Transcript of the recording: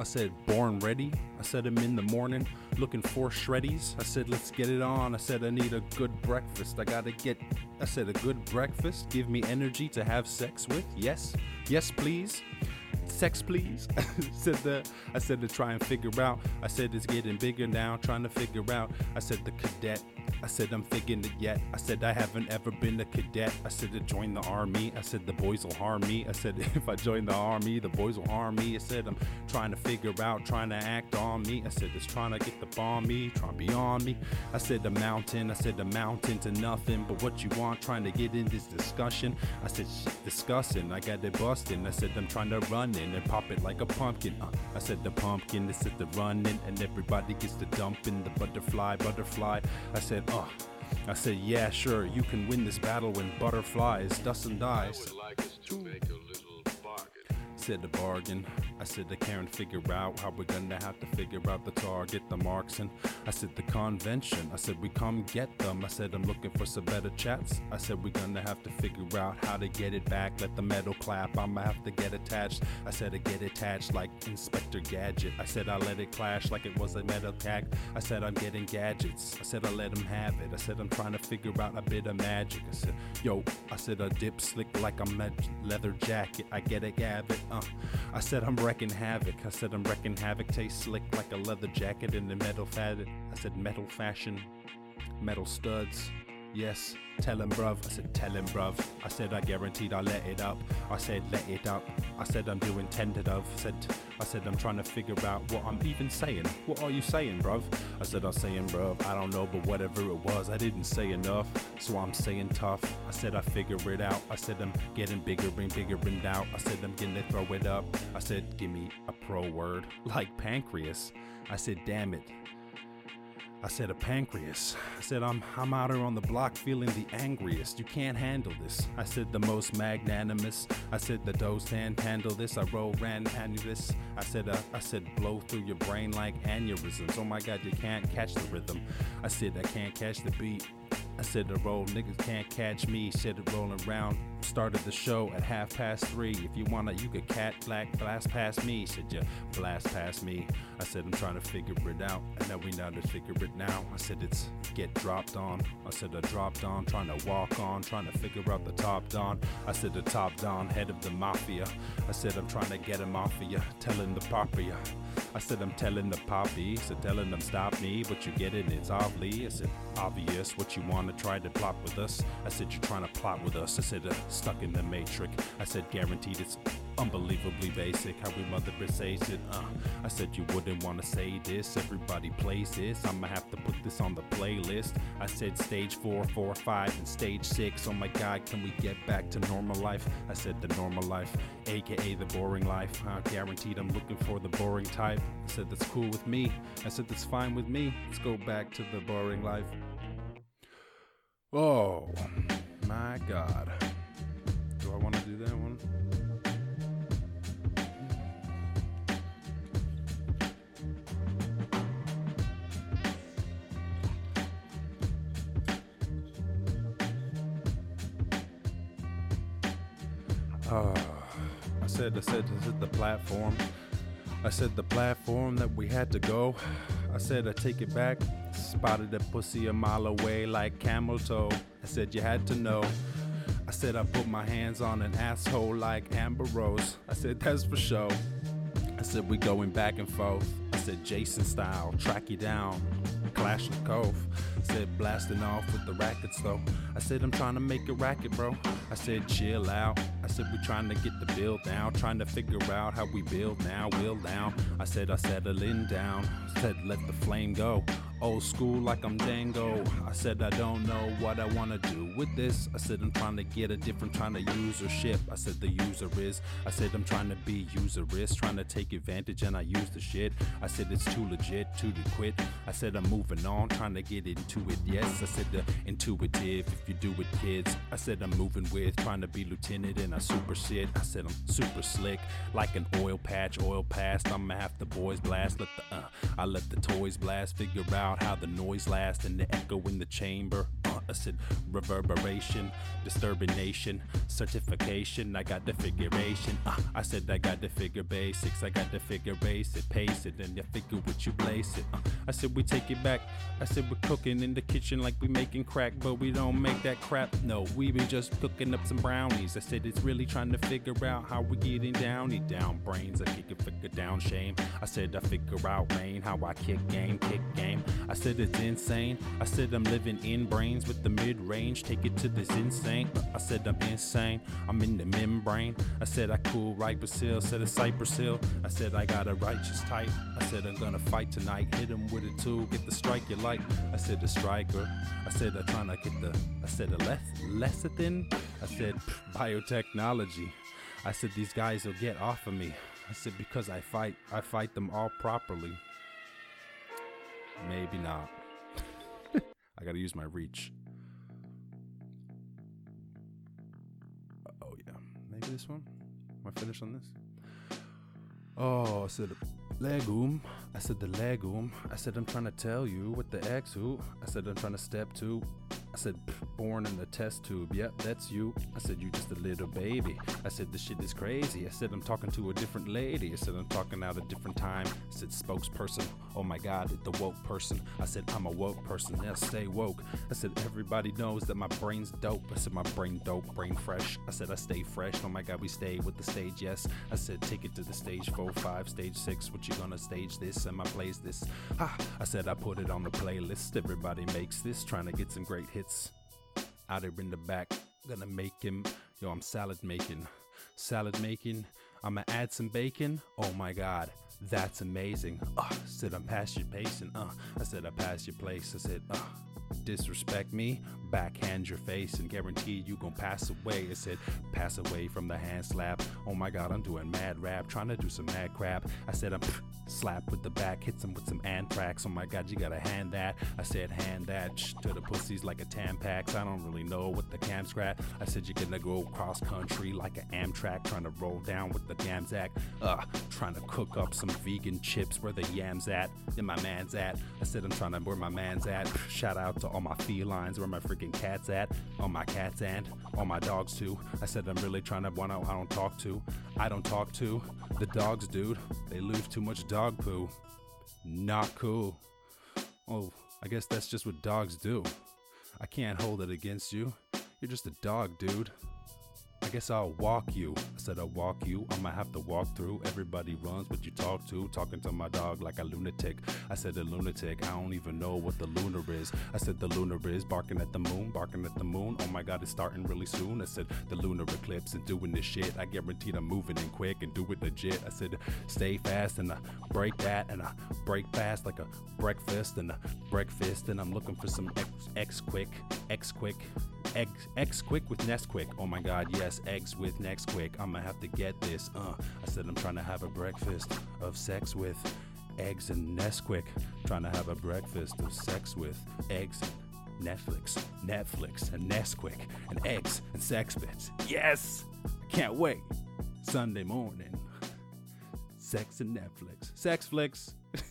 I said, born ready. I said, I'm in the morning looking for shreddies. I said, let's get it on. I said, I need a good breakfast. I gotta get, I said, a good breakfast. Give me energy to have sex with. Yes, yes, please. Sex, please. said the, I said to try and figure out. I said it's getting bigger now. Trying to figure out. I said the cadet. I said I'm thinking it yet. I said I haven't ever been a cadet. I said to join the army. I said the boys will harm me. I said if I join the army, the boys will harm me. I said I'm trying to figure out, trying to act on me. I said it's trying to get the bomb me, trying to be on me. I said the mountain. I said the mountain to nothing but what you want. Trying to get in this discussion. I said discussing. I got it busting. I said I'm trying to run in and pop it like a pumpkin. Uh, I said the pumpkin. I said the running and everybody gets the dumping. The butterfly, butterfly. I said uh. I said, yeah, sure, you can win this battle when butterflies, dust and dies. Said the bargain. I said I can't figure out how we're gonna have to figure out the target, the marks, and I said the convention. I said we come get them. I said I'm looking for some better chats. I said we're gonna have to figure out how to get it back. Let the metal clap. I'ma have to get attached. I said I get attached like Inspector Gadget. I said I let it clash like it was a metal tag. I said I'm getting gadgets. I said I let him have it. I said I'm trying to figure out a bit of magic. I said, yo, I said a dip slick like a med- leather jacket. I get it, Gabbit. Uh, I said I'm wrecking havoc. I said I'm wrecking havoc. Tastes slick like a leather jacket in the metal fad. I said metal fashion, metal studs. Yes, tell him, bruv. I said, tell him, bruv. I said, I guaranteed I let it up. I said, let it up. I said, I'm doing tentative. Said, I said, I'm trying to figure out what I'm even saying. What are you saying, bruv? I said, I'm saying, bruv. I don't know, but whatever it was, I didn't say enough. So I'm saying tough. I said, I figure it out. I said, I'm getting bigger and bigger and out. I said, I'm gonna throw it up. I said, give me a pro word like pancreas. I said, damn it. I said a pancreas. I said I'm I'm out here on the block feeling the angriest. You can't handle this. I said the most magnanimous. I said the dose can't handle this. I roll ran annulus. I said uh, I said blow through your brain like aneurysms. Oh my god, you can't catch the rhythm. I said I can't catch the beat. I said the roll niggas can't catch me. Said it rolling around. Started the show at half past three. If you wanna, you could cat black blast past me. Said you blast past me. I said I'm trying to figure it out. And now we know to figure it now. I said it's get dropped on. I said I dropped on, trying to walk on, trying to figure out the top don. I said the top don, head of the mafia. I said I'm trying to get him off of telling the papia. I said I'm telling the poppy, so telling them stop me, but you get it, it's obvious. I said obvious what you want to try to plot with us. I said you're trying to plot with us. I said uh, stuck in the matrix. I said guaranteed it's unbelievably basic how we mother says it. Uh, I said you wouldn't want to say this. Everybody plays this. I'ma have to put this on the playlist. I said stage four, four, five, and stage six. Oh my God, can we get back to normal life? I said the normal life, aka the boring life. Uh, guaranteed I'm looking for the boring type. I said that's cool with me. I said that's fine with me. Let's go back to the boring life. Oh my God. Oh, I said, I said, I said the platform. I said the platform that we had to go. I said I take it back. Spotted a pussy a mile away like camel toe. I said you had to know. I said I put my hands on an asshole like Amber Rose. I said that's for show. I said we going back and forth. I said Jason style, track you down, clash of cove. I said blasting off with the rackets though. I said I'm trying to make a racket, bro. I said chill out. Said we trying to get the bill now, trying to figure out how we build now, will down. I said I settling down. Said let the flame go. Old school like I'm Django. I said I don't know what I wanna do with this. I said I'm trying to get a different, trying to usership. I said the user is. I said I'm trying to be userist, trying to take advantage and I use the shit. I said it's too legit, too to quit. I said I'm moving on, trying to get into it. Yes, I said the intuitive. If you do it, kids. I said I'm moving with, trying to be lieutenant and I super shit. I said I'm super slick, like an oil patch, oil past. I'ma have the boys blast. Let the uh, I let the toys blast. Figure out how the noise lasts and the echo in the chamber. Uh, said reverberation, disturbing nation, certification. I got the figuration. Uh, I said I got the figure basics. I got the figure base it, pace it, and you figure what you place it. Uh, I said we take it back. I said we're cooking in the kitchen like we making crack, but we don't make that crap. No, we be just cooking up some brownies. I said it's really trying to figure out how we getting down. Eat down brains. I kick it, figure down shame. I said I figure out rain, how I kick game, kick game. I said it's insane. I said I'm living in brains with the mid range. Take it to this insane. I said I'm insane. I'm in the membrane. I said I cool right Brazil. Said a Cypress Hill. I said I got a righteous type. I said I'm gonna fight tonight. Hit him with tool. Get the strike you like. I said the striker. I said I'm trying to get the. I said a less lecithin. I said biotechnology. I said these guys will get off of me. I said because I fight, I fight them all properly. Maybe not. I gotta use my reach. Oh yeah, maybe this one. Am I finished on this? Oh, I said legume. I said the legume. I said I'm trying to tell you what the who. I said I'm trying to step to. I said born in the test tube. Yep, that's you. I said you just a little baby. I said this shit is crazy. I said I'm talking to a different lady. I said I'm talking out a different time. I said spokesperson. Oh my god, the woke person. I said I'm a woke person. Yeah, stay woke. I said everybody knows that my brain's dope. I said my brain dope, brain fresh. I said I stay fresh. Oh my god, we stay with the stage. Yes. I said take it to the stage four, five, stage six. What you gonna stage this? Am I plays this? Ha! I said I put it on the playlist. Everybody makes this. Trying to get some great hits out here in the back. Gonna make him. Yo, I'm salad making. Salad making. I'ma add some bacon. Oh my god, that's amazing. Uh, said I'm past your pacing. Uh, I said I passed your place. I said, uh, disrespect me, backhand your face and guarantee you gon' pass away. I said, pass away from the hand slap. Oh my god, I'm doing mad rap, trying to do some mad crap. I said, I'm slap with the back, hits him with some anthrax. Oh my god, you gotta hand that. I said, hand that to the pussies like a Tampax. I don't really know what the cam's at. I said, you're gonna go cross country like an Amtrak, trying to roll down with the Gamzak. Uh, trying to cook up some vegan chips where the yams at, and my man's at. I said, I'm trying to where my man's at. Shout out to all my felines, where my freaking cats at, all my cats and all my dogs too. I said, I'm really trying to one I don't talk to. I don't talk to the dogs, dude. They lose too much dog poo. Not cool. Oh, I guess that's just what dogs do. I can't hold it against you. You're just a dog, dude. I guess I'll walk you. I said I'll walk you. I might have to walk through. Everybody runs, but you talk to. Talking to my dog like a lunatic. I said a lunatic. I don't even know what the lunar is. I said the lunar is barking at the moon, barking at the moon. Oh my god, it's starting really soon. I said the lunar eclipse and doing this shit. I guaranteed I'm moving in quick and do it legit. I said stay fast and I break that and I break fast like a breakfast and a breakfast. And I'm looking for some X, X quick, X quick. Eggs, eggs quick with Nesquik. Oh my god, yes, eggs with Nesquik. I'ma have to get this. Uh, I said I'm trying to have a breakfast of sex with eggs and Nesquik. Trying to have a breakfast of sex with eggs and Netflix, Netflix and Nesquik and eggs and sex bits. Yes, can't wait. Sunday morning, sex and Netflix, sex flicks.